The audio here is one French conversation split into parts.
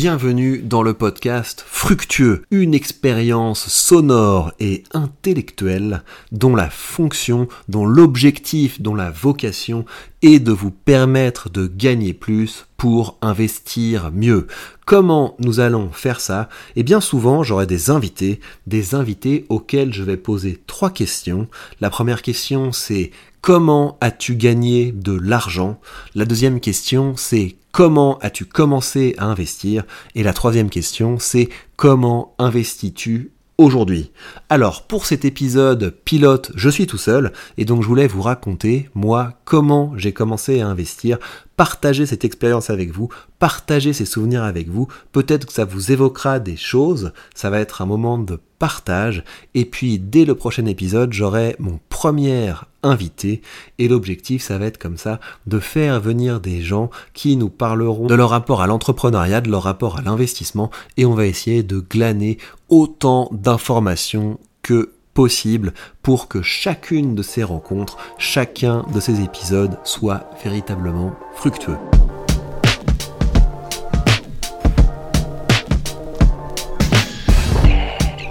bienvenue dans le podcast Fructueux, une expérience sonore et intellectuelle dont la fonction, dont l'objectif, dont la vocation est de vous permettre de gagner plus pour investir mieux. Comment nous allons faire ça? Et eh bien souvent, j'aurai des invités, des invités auxquels je vais poser trois questions. La première question, c'est comment as-tu gagné de l'argent? La deuxième question, c'est comment as-tu commencé à investir? Et la troisième question, c'est comment investis-tu aujourd'hui? Alors, pour cet épisode pilote, je suis tout seul, et donc je voulais vous raconter, moi, comment j'ai commencé à investir, partager cette expérience avec vous, partager ces souvenirs avec vous, peut-être que ça vous évoquera des choses, ça va être un moment de partage, et puis dès le prochain épisode, j'aurai mon premier invité, et l'objectif, ça va être comme ça, de faire venir des gens qui nous parleront de leur rapport à l'entrepreneuriat, de leur rapport à l'investissement, et on va essayer de glaner autant d'informations que possible pour que chacune de ces rencontres, chacun de ces épisodes soit véritablement fructueux.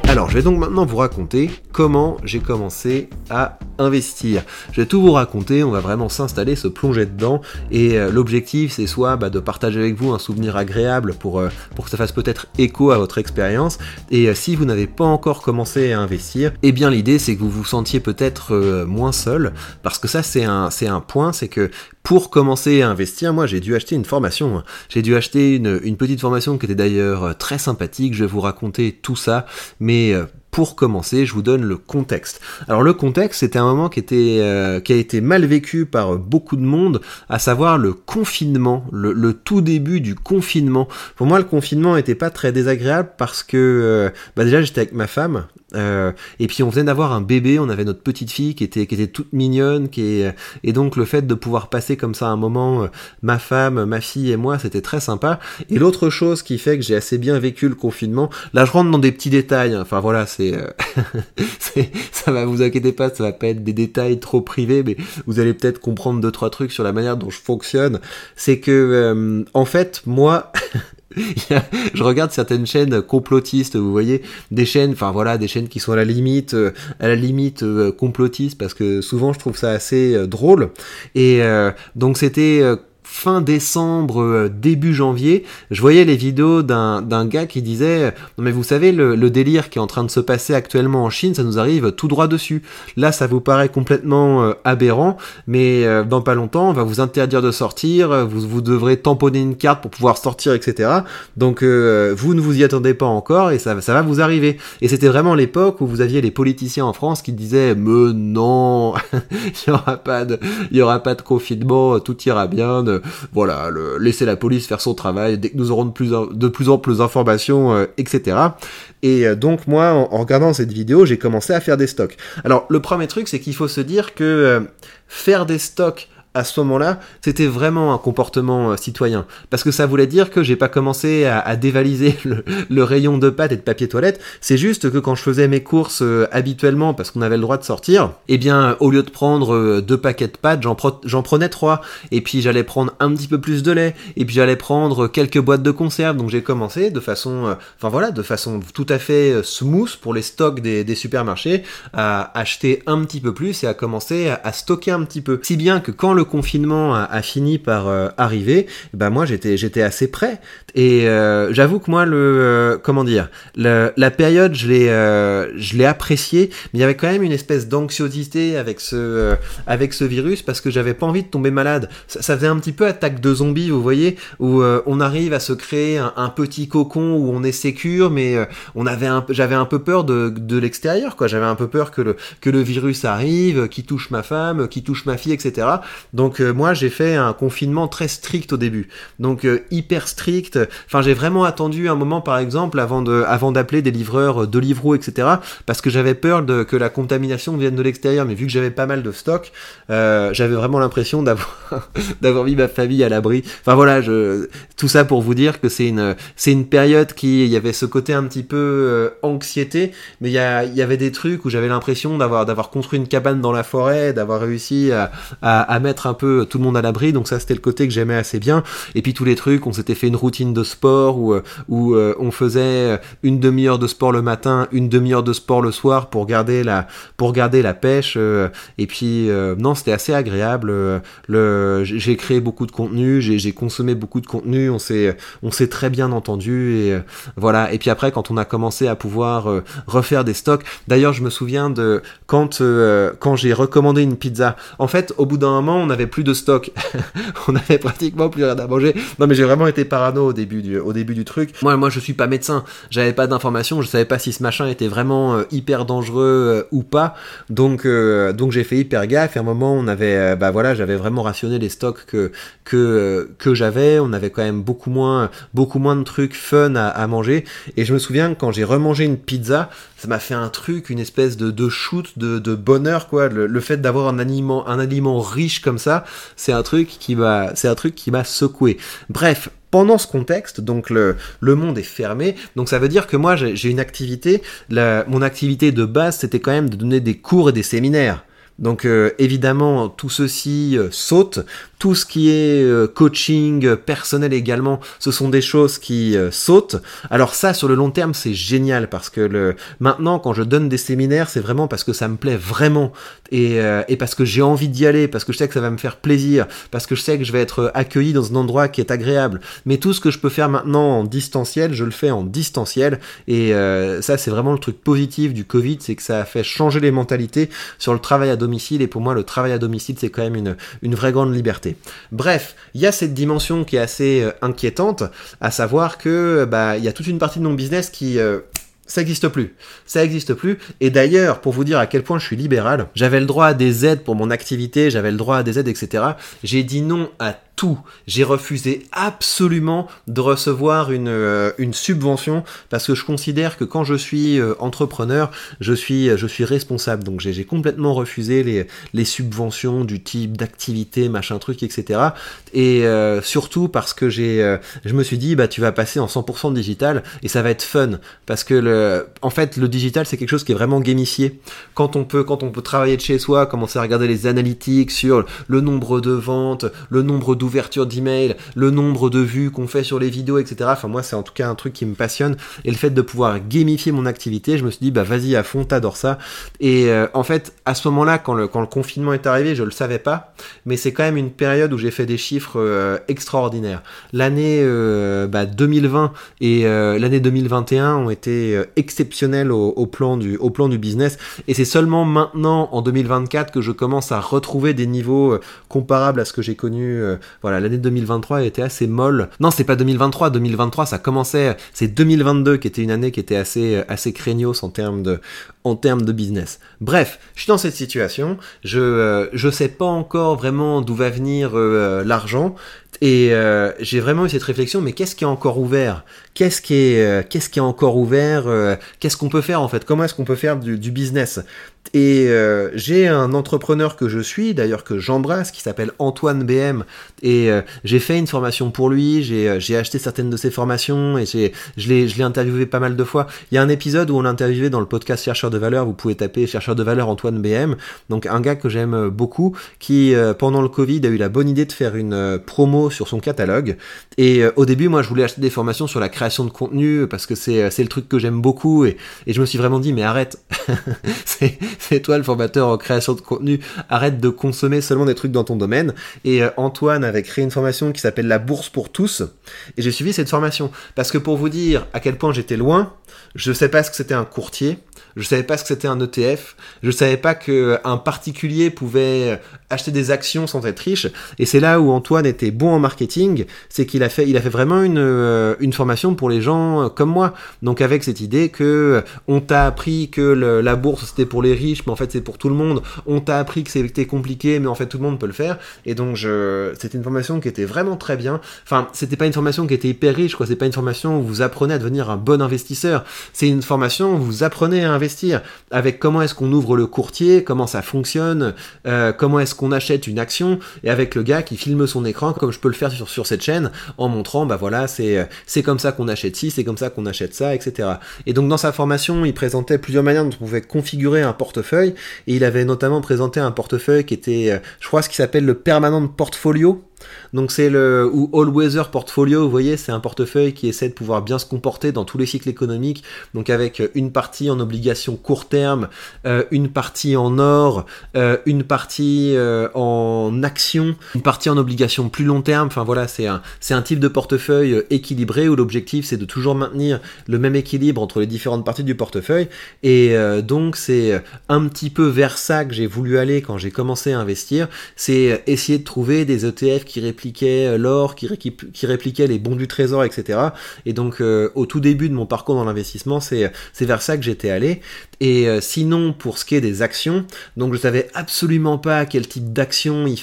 Alors, je vais donc maintenant vous raconter comment j'ai commencé à investir. Je vais tout vous raconter, on va vraiment s'installer, se plonger dedans, et euh, l'objectif c'est soit bah, de partager avec vous un souvenir agréable pour, euh, pour que ça fasse peut-être écho à votre expérience, et euh, si vous n'avez pas encore commencé à investir, eh bien l'idée c'est que vous vous sentiez peut-être moins seul, parce que ça c'est un, point, c'est que pour commencer à investir, moi j'ai dû acheter une formation. J'ai dû acheter une, une, petite formation qui était d'ailleurs très sympathique. Je vais vous raconter tout ça, mais pour commencer, je vous donne le contexte. Alors le contexte, c'était un moment qui, était, euh, qui a été mal vécu par beaucoup de monde, à savoir le confinement, le, tout début du confinement. Pour moi, le confinement n'était pas très désagréable parce que euh, bah déjà j'étais avec ma femme, euh, et puis on venait d'avoir un bébé, on avait notre petite fille qui était, qui était toute mignonne, qui est, et donc le fait de pouvoir passer comme ça un moment, euh, ma femme, ma fille et moi, c'était très sympa. Et l'autre chose qui fait que j'ai assez bien vécu le confinement, là je rentre dans des petits détails, hein. enfin voilà, euh, c'est, ça va, vous inquiétez pas, ça va pas être des détails trop privés, mais vous allez peut-être comprendre deux trois trucs sur la manière dont je fonctionne. C'est que en fait moi je regarde certaines chaînes complotistes, vous voyez, des chaînes, enfin voilà, des chaînes qui sont à la limite, euh, à la limite euh, complotistes, parce que souvent je trouve ça assez euh, drôle. Et donc c'était fin décembre, euh, début janvier, je voyais les vidéos d'un gars qui disait Non, mais vous savez, le, délire qui est en train de se passer actuellement en Chine, ça nous arrive tout droit dessus. Là, ça vous paraît complètement euh, aberrant, mais euh, dans pas longtemps, on va vous interdire de sortir, vous, vous devrez tamponner une carte pour pouvoir sortir, etc. Donc, vous ne vous y attendez pas encore et ça, ça va vous arriver. Et c'était vraiment l'époque où vous aviez les politiciens en France qui disaient Mais non, il n'y aura, pas de, y aura pas de confinement, tout ira bien voilà, laisser la police faire son travail dès que nous aurons de plus, de plus en plus d'informations, euh, etc. Et euh, donc moi, en, en, regardant cette vidéo, j'ai commencé à faire des stocks. Alors le premier truc, c'est qu'il faut se dire que euh, faire des stocks à ce moment-là, c'était vraiment un comportement euh, citoyen. Parce que ça voulait dire que j'ai pas commencé à, dévaliser le, rayon de pâtes et de papier toilette. C'est juste que quand je faisais mes courses euh, habituellement, parce qu'on avait le droit de sortir, eh bien, au lieu de prendre euh, deux paquets de pâtes, j'en prenais trois. Et puis j'allais prendre un petit peu plus de lait. Et puis j'allais prendre quelques boîtes de conserve. Donc j'ai commencé de façon, enfin voilà, de façon tout à fait smooth pour les stocks des, supermarchés, à acheter un petit peu plus et à commencer à stocker un petit peu. Si bien que quand le confinement a, fini par euh, arriver, bah moi j'étais j'étais assez prêt. Et euh, j'avoue que moi le euh, comment dire, la période je l'ai je l'ai apprécié, mais il y avait quand même une espèce d'anxiosité avec ce avec ce virus parce que j'avais pas envie de tomber malade. Ça, faisait un petit peu attaque de zombies, vous voyez, où on arrive à se créer un, petit cocon où on est sécure, mais on avait j'avais un peu peur de, de l'extérieur quoi. J'avais un peu peur que le que le virus arrive, qui touche ma femme, qui touche ma fille, etc. Donc euh, moi j'ai fait un confinement très strict au début. Donc euh, hyper strict. Enfin j'ai vraiment attendu un moment par exemple avant de avant d'appeler des livreurs euh, de Livreau etc. Parce que j'avais peur de, que la contamination vienne de l'extérieur. Mais vu que j'avais pas mal de stock, j'avais vraiment l'impression d'avoir d'avoir mis ma famille à l'abri. Enfin voilà, je, tout ça pour vous dire que c'est une c'est une période qui il y avait ce côté un petit peu anxiété, mais il y, avait des trucs où j'avais l'impression d'avoir d'avoir construit une cabane dans la forêt, d'avoir réussi à, à mettre un peu tout le monde à l'abri. Donc ça, c'était le côté que j'aimais assez bien. Et puis tous les trucs, on s'était fait une routine de sport où, où on faisait une demi-heure de sport le matin, une demi-heure de sport le soir pour garder la, pour garder la pêche. et puis non, c'était assez agréable. le, j'ai créé beaucoup de contenu, j'ai consommé beaucoup de contenu. On s'est, on s'est très bien entendu et voilà. Et puis après, quand on a commencé à pouvoir refaire des stocks, d'ailleurs, je me souviens de quand quand j'ai recommandé une pizza. En fait, au bout d'un moment, on n'avait plus de stock. on avait pratiquement plus rien à manger. Non, mais j'ai vraiment été parano au début du, au début du truc. Moi, moi, je suis pas médecin. J'avais pas d'informations. Je savais pas si ce machin était vraiment euh, hyper dangereux euh, ou pas. Donc, euh, donc j'ai fait hyper gaffe. À un moment, on avait, bah voilà, j'avais vraiment rationné les stocks que que que j'avais. On avait quand même beaucoup moins, beaucoup moins de trucs fun à, manger. Et je me souviens quand j'ai remangé une pizza, ça m'a fait un truc, une espèce de, shoot de, de bonheur, quoi. Le, le fait d'avoir un aliment, un aliment riche comme ça, c'est un truc qui m'a, c'est secoué. Bref, pendant ce contexte, donc le, le, monde est fermé, donc ça veut dire que moi j'ai une activité, mon activité de base c'était quand même de donner des cours et des séminaires. Donc euh, évidemment, tout ceci euh, saute. Tout ce qui est euh, coaching personnel également, ce sont des choses qui sautent. Alors ça, sur le long terme, c'est génial parce que le... maintenant, quand je donne des séminaires, c'est vraiment parce que ça me plaît vraiment et, et parce que j'ai envie d'y aller, parce que je sais que ça va me faire plaisir, parce que je sais que je vais être accueilli dans un endroit qui est agréable. Mais tout ce que je peux faire maintenant en distanciel, je le fais en distanciel. Et ça, c'est vraiment le truc positif du Covid, c'est que ça a fait changer les mentalités sur le travail à domicile et pour moi le travail à domicile c'est quand même une, vraie grande liberté. Bref, il y a cette dimension qui est assez euh, inquiétante, à savoir que bah il y a toute une partie de mon business qui euh, ça n'existe plus. Ça n'existe plus. Et d'ailleurs, pour vous dire à quel point je suis libéral, j'avais le droit à des aides pour mon activité, j'avais le droit à des aides, etc. J'ai dit non à tout. J'ai refusé absolument de recevoir une, euh, une subvention parce que je considère que quand je suis euh, entrepreneur, je suis, je suis responsable. Donc j'ai complètement refusé les, les subventions du type d'activité, machin truc, etc. Et euh, surtout parce que j'ai, je me suis dit, bah tu vas passer en 100% digital et ça va être fun parce que le, en fait le digital c'est quelque chose qui est vraiment gamifié. Quand on peut, quand on peut travailler de chez soi, commencer à regarder les analytiques sur le nombre de ventes, le nombre de ouverture d'email, le nombre de vues qu'on fait sur les vidéos, etc. Enfin, moi, c'est en tout cas un truc qui me passionne. Et le fait de pouvoir gamifier mon activité, je me suis dit, bah vas-y à fond, t'adores ça. Et euh, en fait, à ce moment-là, quand le, quand le confinement est arrivé, je le savais pas, mais c'est quand même une période où j'ai fait des chiffres euh, extraordinaires. L'année 2020 euh, bah, et l'année 2021 ont été exceptionnelles au, au, plan du, au plan du business. Et c'est seulement maintenant, en 2024, que je commence à retrouver des niveaux comparables à ce que j'ai connu voilà, l'année 2023 était assez molle. Non, c'est pas 2023, 2023 ça commençait, c'est 2022 qui était une année qui était assez assez craignos en termes de en termes de business. Bref, je suis dans cette situation, je euh, je sais pas encore vraiment d'où va venir euh, l'argent et euh, j'ai vraiment eu cette réflexion mais qu'est-ce qui est encore ouvert? Qu'est-ce qui est qu'est-ce qui est encore ouvert Qu'est-ce qu'on peut faire en fait? Comment est-ce qu'on peut faire du, business? Et euh, j'ai un entrepreneur que je suis, d'ailleurs que j'embrasse, qui s'appelle Antoine BM. Et euh, j'ai fait une formation pour lui, j'ai, euh, acheté certaines de ses formations et j'ai, je, l'ai, je l'ai interviewé pas mal de fois. Il y a un épisode où on l'a interviewé dans le podcast Chercheur de valeur, vous pouvez taper Chercheur de valeur Antoine BM. Donc un gars que j'aime beaucoup, qui pendant le Covid a eu la bonne idée de faire une promo sur son catalogue. Et au début, moi je voulais acheter des formations sur la création de contenu parce que c'est, c'est le truc que j'aime beaucoup. Et, et je me suis vraiment dit, mais arrête, c'est c'est toi le formateur en création de contenu, arrête de consommer seulement des trucs dans ton domaine. Et euh, Antoine avait créé une formation qui s'appelle la bourse pour tous, et j'ai suivi cette formation. Parce que pour vous dire à quel point j'étais loin, je ne sais pas ce que c'était un courtier, je savais pas ce que c'était un ETF, je savais pas que un particulier pouvait acheter des actions sans être riche. Et c'est là où Antoine était bon en marketing, c'est qu'il a fait, il a fait vraiment une, euh, une formation pour les gens comme moi. Donc avec cette idée que on t'a appris que la bourse c'était pour les riches, mais en fait c'est pour tout le monde. On t'a appris que c'était compliqué, mais en fait tout le monde peut le faire. Et donc je, c'était une formation qui était vraiment très bien. Enfin, c'était pas une formation qui était hyper riche, quoi. C'est pas une formation où vous apprenez à devenir un bon investisseur. C'est une formation où vous apprenez à investir, avec comment est-ce qu'on ouvre le courtier, comment ça fonctionne, euh, comment est-ce qu'on achète une action, et avec le gars qui filme son écran, comme je peux le faire sur, cette chaîne, en montrant, bah voilà, c'est c'est comme ça qu'on achète ci, c'est comme ça qu'on achète ça, etc. Et donc dans sa formation, il présentait plusieurs manières dont on pouvait configurer un portefeuille, et il avait notamment présenté un portefeuille qui était, euh, je crois, ce qui s'appelle le permanent portfolio, donc c'est le ou All Weather Portfolio, vous voyez, c'est un portefeuille qui essaie de pouvoir bien se comporter dans tous les cycles économiques, donc avec une partie en obligation court terme, euh, une partie en or, euh, une partie euh, en action, une partie en obligation plus long terme. Enfin voilà, c'est un c'est un type de portefeuille équilibré où l'objectif c'est de toujours maintenir le même équilibre entre les différentes parties du portefeuille. Et donc c'est un petit peu vers ça que j'ai voulu aller quand j'ai commencé à investir, c'est essayer de trouver des ETF qui répliquait euh, l'or, qui, répliquait les bons du trésor, etc. Et donc euh, au tout début de mon parcours dans l'investissement, c'est vers ça que j'étais allé. Et euh, sinon, pour ce qui est des actions, donc je savais absolument pas quel type d'action il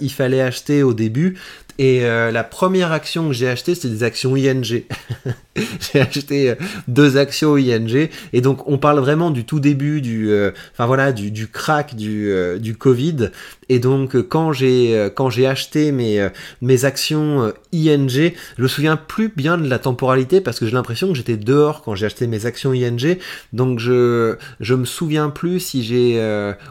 il fallait acheter au début. Et la première action que j'ai achetée, c'était des actions ING. j'ai acheté deux actions ING. Et donc, on parle vraiment du tout début du, enfin voilà, du, du crack du, du Covid. Et donc euh, quand j'ai euh, quand j'ai acheté mes euh, mes actions ING, je me souviens plus bien de la temporalité parce que j'ai l'impression que j'étais dehors quand j'ai acheté mes actions ING. Donc je je me souviens plus si j'ai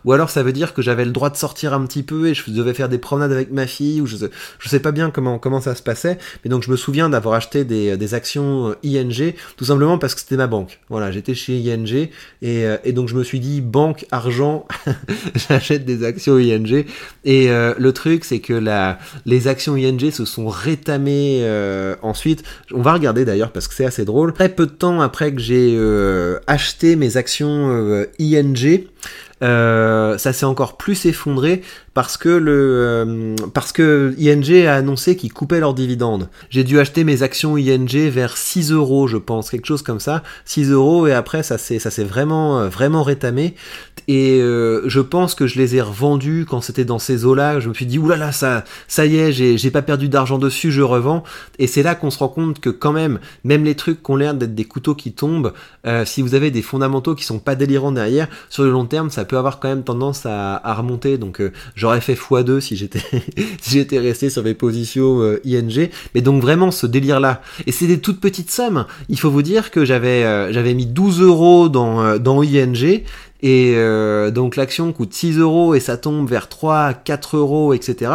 ou alors ça veut dire que j'avais le droit de sortir un petit peu et je devais faire des promenades avec ma fille ou je je sais pas bien comment ça se passait. Mais donc je me souviens d'avoir acheté des, des actions ING tout simplement parce que c'était ma banque. Voilà, j'étais chez ING et, et donc je me suis dit banque argent, j'achète des actions ING et euh, le truc, c'est que la, les actions ING se sont rétamées euh, ensuite. On va regarder d'ailleurs parce que c'est assez drôle. Très peu de temps après que j'ai euh, acheté mes actions ING, ça s'est encore plus effondré parce que le euh, parce que ING a annoncé qu'ils coupaient leurs dividendes. J'ai dû acheter mes actions ING vers 6 euros, je pense, quelque chose comme ça, 6 euros et après ça s'est ça vraiment euh, vraiment rétamé et euh, je pense que je les ai revendus quand c'était dans ces eaux-là. Je me suis dit oulala ça ça y est j'ai j'ai pas perdu d'argent dessus, je revends et c'est là qu'on se rend compte que quand même même les trucs qui ont l'air d'être des couteaux qui tombent, si vous avez des fondamentaux qui sont pas délirants derrière, sur le long terme ça peut avoir quand même tendance à, remonter donc j'aurais fait x2 si j'étais si j'étais resté sur mes positions euh, ING. Mais donc vraiment ce délire là. Et c'est des toutes petites sommes. Il faut vous dire que j'avais euh, j'avais mis 12 euros dans euh, dans ING et euh, donc l'action coûte 6 euros et ça tombe vers 3, 4 euros, etc.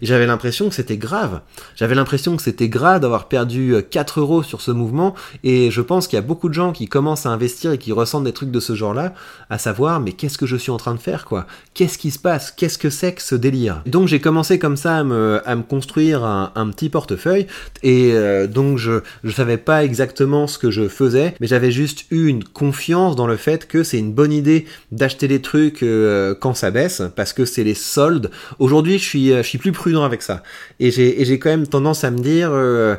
Et j'avais l'impression que c'était grave. J'avais l'impression que c'était grave d'avoir perdu 4 euros sur ce mouvement. Et je pense qu'il y a beaucoup de gens qui commencent à investir et qui ressentent des trucs de ce genre-là, à savoir, mais qu'est-ce que je suis en train de faire, quoi? Qu'est-ce qui se passe? Qu'est-ce que c'est que ce délire? Donc j'ai commencé comme ça à me, à me construire un, petit portefeuille. Et euh, donc je, je savais pas exactement ce que je faisais, mais j'avais juste eu une confiance dans le fait que c'est une bonne idée d'acheter des trucs euh, quand ça baisse parce que c'est les soldes. Aujourd'hui, je suis, euh, je suis plus prudent avec ça. Et j'ai, quand même tendance à me dire, euh,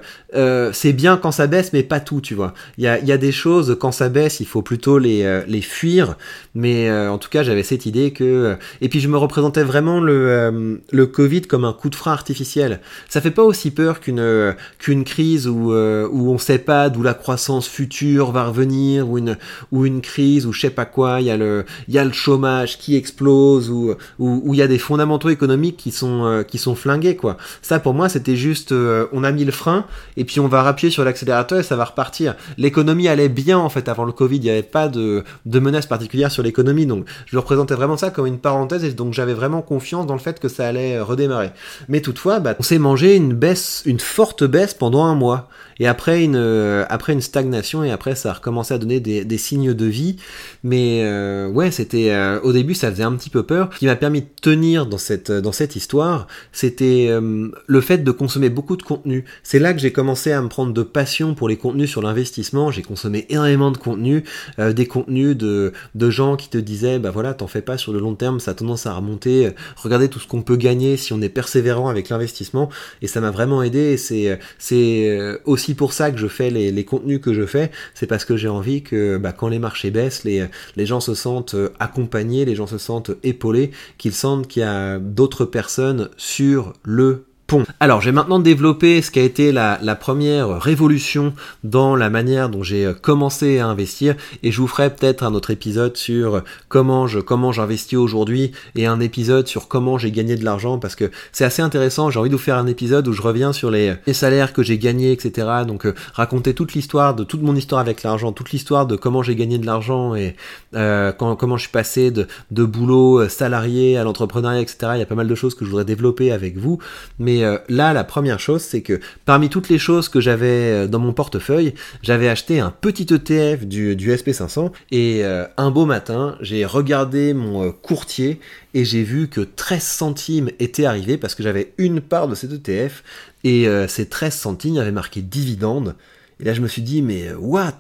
c'est bien quand ça baisse, mais pas tout, tu vois. Il y a, y a, des choses, quand ça baisse, il faut plutôt les, les fuir. Mais en tout cas, j'avais cette idée que... Et puis, je me représentais vraiment le, le Covid comme un coup de frein artificiel. Ça fait pas aussi peur qu'une qu'une crise où, où on sait pas d'où la croissance future va revenir, ou une, ou une crise, ou je sais pas quoi, il y a le il y a le chômage qui explose ou où il y a des fondamentaux économiques qui sont euh, qui sont flingués quoi. Ça pour moi c'était juste euh, on a mis le frein et puis on va rappuyer sur l'accélérateur et ça va repartir. L'économie allait bien en fait avant le Covid, il n'y avait pas de de menace particulière sur l'économie donc je représentais vraiment ça comme une parenthèse et donc j'avais vraiment confiance dans le fait que ça allait redémarrer. Mais toutefois, bah, on s'est mangé une baisse, une forte baisse pendant un mois et après une euh, après une stagnation et après ça a recommencé à donner des, des signes de vie. Mais euh, ouais c'était euh, au début ça faisait un petit peu peur. Ce qui m'a permis de tenir dans cette dans cette histoire c'était le fait de consommer beaucoup de contenu. C'est là que j'ai commencé à me prendre de passion pour les contenus sur l'investissement. J'ai consommé énormément de contenu des contenus de de gens qui te disaient bah voilà t'en fais pas sur le long terme ça a tendance à remonter. Regardez tout ce qu'on peut gagner si on est persévérant avec l'investissement. Et ça m'a vraiment aidé c'est c'est aussi pour ça que je fais les, contenus que je fais, c'est parce que j'ai envie que bah, quand les marchés baissent, les, gens se sentent euh, accompagnés, les gens se sentent épaulés, qu'ils sentent qu'il y a d'autres personnes sur le Alors, j'ai maintenant développé ce qui a été la, première révolution dans la manière dont j'ai commencé à investir et je vous ferai peut-être un autre épisode sur comment je comment j'investis aujourd'hui et un épisode sur comment j'ai gagné de l'argent parce que c'est assez intéressant. J'ai envie de vous faire un épisode où je reviens sur les, salaires que j'ai gagnés, etc. Donc euh, raconter toute l'histoire de toute mon histoire avec l'argent, toute l'histoire de comment j'ai gagné de l'argent et euh, comment je suis passé de, de boulot euh, salarié à l'entrepreneuriat, etc. Il y a pas mal de choses que je voudrais développer avec vous. Mais euh, là, la première chose, c'est que parmi toutes les choses que j'avais euh, dans mon portefeuille, j'avais acheté un petit ETF du, du SP500 et euh, un beau matin, j'ai regardé mon courtier et j'ai vu que 13 centimes étaient arrivés parce que j'avais une part de cet ETF et ces 13 centimes avaient marqué dividende. Et là, je me suis dit, mais what?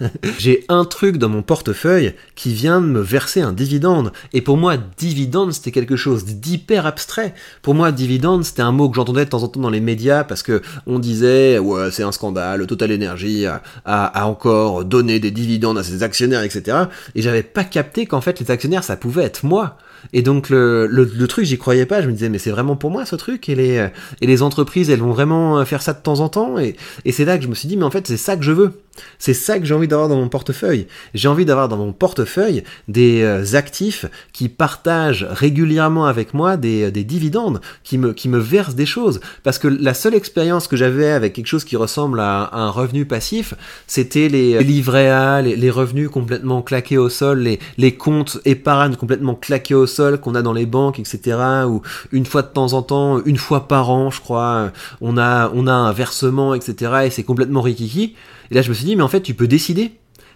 J'ai un truc dans mon portefeuille qui vient de me verser un dividende. Et pour moi, dividende, c'était quelque chose d'hyper abstrait. Pour moi, dividende, c'était un mot que j'entendais de temps en temps dans les médias parce que on disait, ouais, c'est un scandale, Total Energy a, a, encore donné des dividendes à ses actionnaires, etc. Et j'avais pas capté qu'en fait, les actionnaires, ça pouvait être moi. Et donc le, le, truc, j'y croyais pas. Je me disais, mais c'est vraiment pour moi ce truc. Et les, et les entreprises, elles vont vraiment faire ça de temps en temps. Et, et c'est là que je me suis dit, mais en fait, c'est ça que je veux. C'est ça que j'ai envie d'avoir dans mon portefeuille. J'ai envie d'avoir dans mon portefeuille des euh, actifs qui partagent régulièrement avec moi des, des, dividendes, qui me, versent des choses. Parce que la seule expérience que j'avais avec quelque chose qui ressemble à, un revenu passif, c'était les livrets A, les, les, revenus complètement claqués au sol, les, les comptes épargne complètement claqués au sol qu'on a dans les banques, etc. Ou une fois de temps en temps, une fois par an, je crois, on a, on a un versement, etc. Et c'est complètement rikiki. Et là, je me suis dit, mais en fait, tu peux décider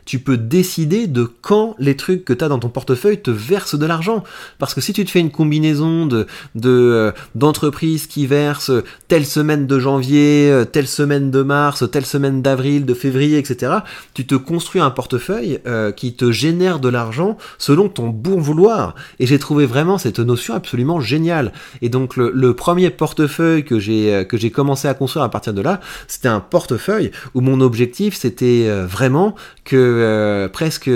tu peux décider de quand les trucs que tu as dans ton portefeuille te versent de l'argent. Parce que si tu te fais une combinaison de, euh, d'entreprises qui versent telle semaine de janvier, euh, telle semaine de mars, telle semaine d'avril, de février, etc., tu te construis un portefeuille euh, qui te génère de l'argent selon ton bon vouloir. Et j'ai trouvé vraiment cette notion absolument géniale. Et donc le, le premier portefeuille que j'ai que j'ai commencé à construire à partir de là, c'était un portefeuille où mon objectif c'était vraiment que euh, presque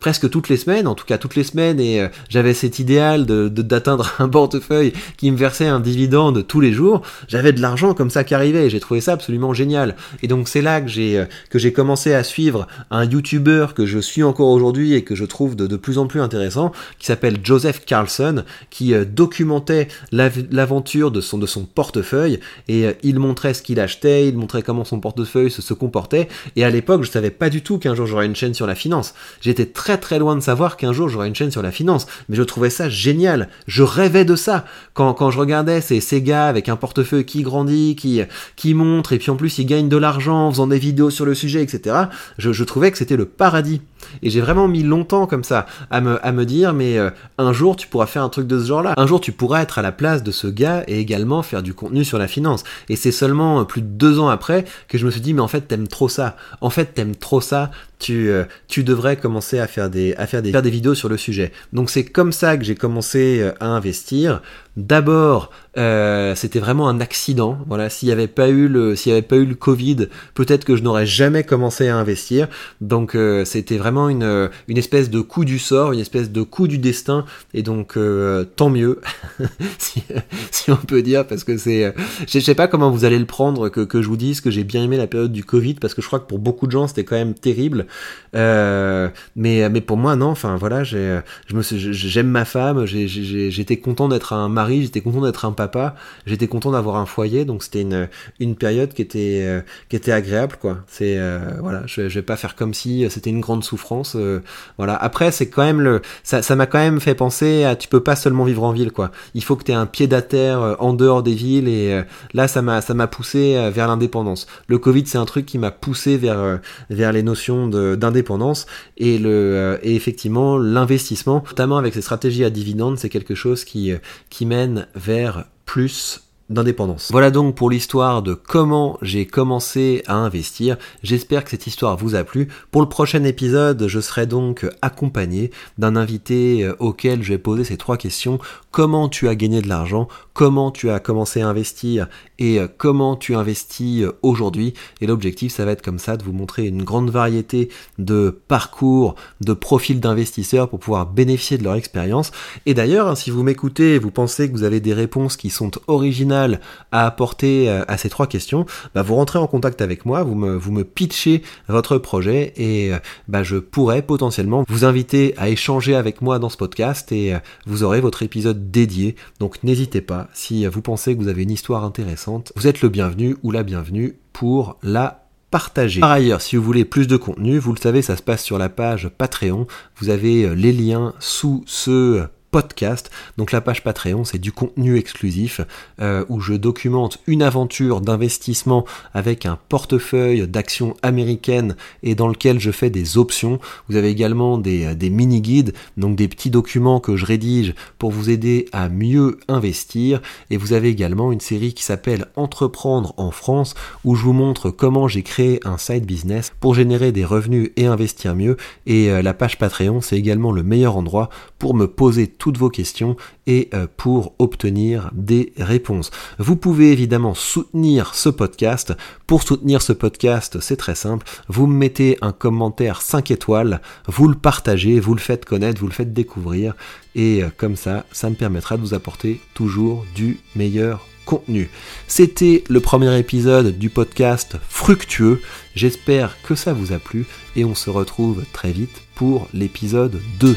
presque toutes les semaines, en tout cas toutes les semaines, et euh, j'avais cet idéal de d'atteindre un portefeuille qui me versait un dividende tous les jours. J'avais de l'argent comme ça qui arrivait, et j'ai trouvé ça absolument génial. Et donc c'est là que j'ai euh, que j'ai commencé à suivre un YouTuber que je suis encore aujourd'hui et que je trouve de, de, plus en plus intéressant, qui s'appelle Joseph Carlson, qui documentait l'aventure de son de son portefeuille et il montrait ce qu'il achetait, il montrait comment son portefeuille se, se comportait. Et à l'époque, je savais pas du tout qu'un jour j'aurais une chaîne sur la finance. J'étais très très loin de savoir qu'un jour j'aurais une chaîne sur la finance, mais je trouvais ça génial. Je rêvais de ça. Quand, quand je regardais ces, ces gars avec un portefeuille qui grandit, qui, qui montre, et puis en plus ils gagnent de l'argent en faisant des vidéos sur le sujet, etc., je, je trouvais que c'était le paradis. Et j'ai vraiment mis longtemps comme ça à me, dire, mais euh, un jour tu pourras faire un truc de ce genre-là. Un jour tu pourras être à la place de ce gars et également faire du contenu sur la finance. Et c'est seulement euh, plus de deux ans après que je me suis dit, mais en fait t'aimes trop ça. En fait t'aimes trop ça. Tu, euh, devrais commencer à faire des, à faire des, faire des vidéos sur le sujet. Donc c'est comme ça que j'ai commencé à investir. D'abord, euh, c'était vraiment un accident. Voilà, s'il n'y avait pas eu le, s'il avait pas eu le Covid, peut-être que je n'aurais jamais commencé à investir. Donc euh, c'était vraiment une, une espèce de coup du sort, une espèce de coup du destin. Et donc euh, tant mieux, si, on peut dire, parce que c'est, je sais pas comment vous allez le prendre que, que je vous dise que j'ai bien aimé la période du Covid, parce que je crois que pour beaucoup de gens c'était quand même terrible. Euh, mais mais pour moi non. Enfin voilà, j'ai, je me, j'aime ma femme, j'étais content d'être un mari j'étais content d'être un papa, j'étais content d'avoir un foyer, donc c'était une, une période qui était, euh, qui était agréable, quoi. C'est, euh, voilà, je, je, vais pas faire comme si c'était une grande souffrance, euh, voilà. Après, c'est quand même le, ça, ça m'a quand même fait penser à, tu peux pas seulement vivre en ville, quoi. Il faut que tu aies un pied à terre en dehors des villes, et là, ça m'a, ça m'a poussé vers l'indépendance. Le Covid, c'est un truc qui m'a poussé vers, vers les notions d'indépendance, et le, et effectivement, l'investissement, notamment avec ces stratégies à dividendes, c'est quelque chose qui, qui vers plus d'indépendance. Voilà donc pour l'histoire de comment j'ai commencé à investir. J'espère que cette histoire vous a plu. Pour le prochain épisode, je serai donc accompagné d'un invité euh, auquel je vais poser ces trois questions. Comment tu as gagné de l'argent? Comment tu as commencé à investir? Et euh, comment tu investis euh, aujourd'hui? Et l'objectif, ça va être comme ça, de vous montrer une grande variété de parcours, de profils d'investisseurs pour pouvoir bénéficier de leur expérience. Et d'ailleurs, hein, si vous m'écoutez et vous pensez que vous avez des réponses qui sont originales, à apporter euh, à ces trois questions, bah, vous rentrez en contact avec moi, vous me, vous me pitchez votre projet et euh, bah, je pourrais potentiellement vous inviter à échanger avec moi dans ce podcast et euh, vous aurez votre épisode dédié. Donc n'hésitez pas, si vous pensez que vous avez une histoire intéressante, vous êtes le bienvenu ou la bienvenue pour la partager. Par ailleurs, si vous voulez plus de contenu, vous le savez, ça se passe sur la page Patreon. Vous avez les liens sous ce podcast. Donc la page Patreon, c'est du contenu exclusif euh, où je documente une aventure d'investissement avec un portefeuille d'actions américaines et dans lequel je fais des options. Vous avez également des, euh, des mini-guides, donc des petits documents que je rédige pour vous aider à mieux investir. Et vous avez également une série qui s'appelle Entreprendre en France où je vous montre comment j'ai créé un side business pour générer des revenus et investir mieux. Et euh, la page Patreon, c'est également le meilleur endroit pour me poser toutes vos questions et euh, pour obtenir des réponses. Vous pouvez évidemment soutenir ce podcast. Pour soutenir ce podcast, c'est très simple. Vous me mettez un commentaire 5 étoiles, vous le partagez, vous le faites connaître, vous le faites découvrir. Et euh, comme ça, ça me permettra de vous apporter toujours du meilleur contenu. C'était le premier épisode du podcast Fructueux. J'espère que ça vous a plu et on se retrouve très vite pour l'épisode 2.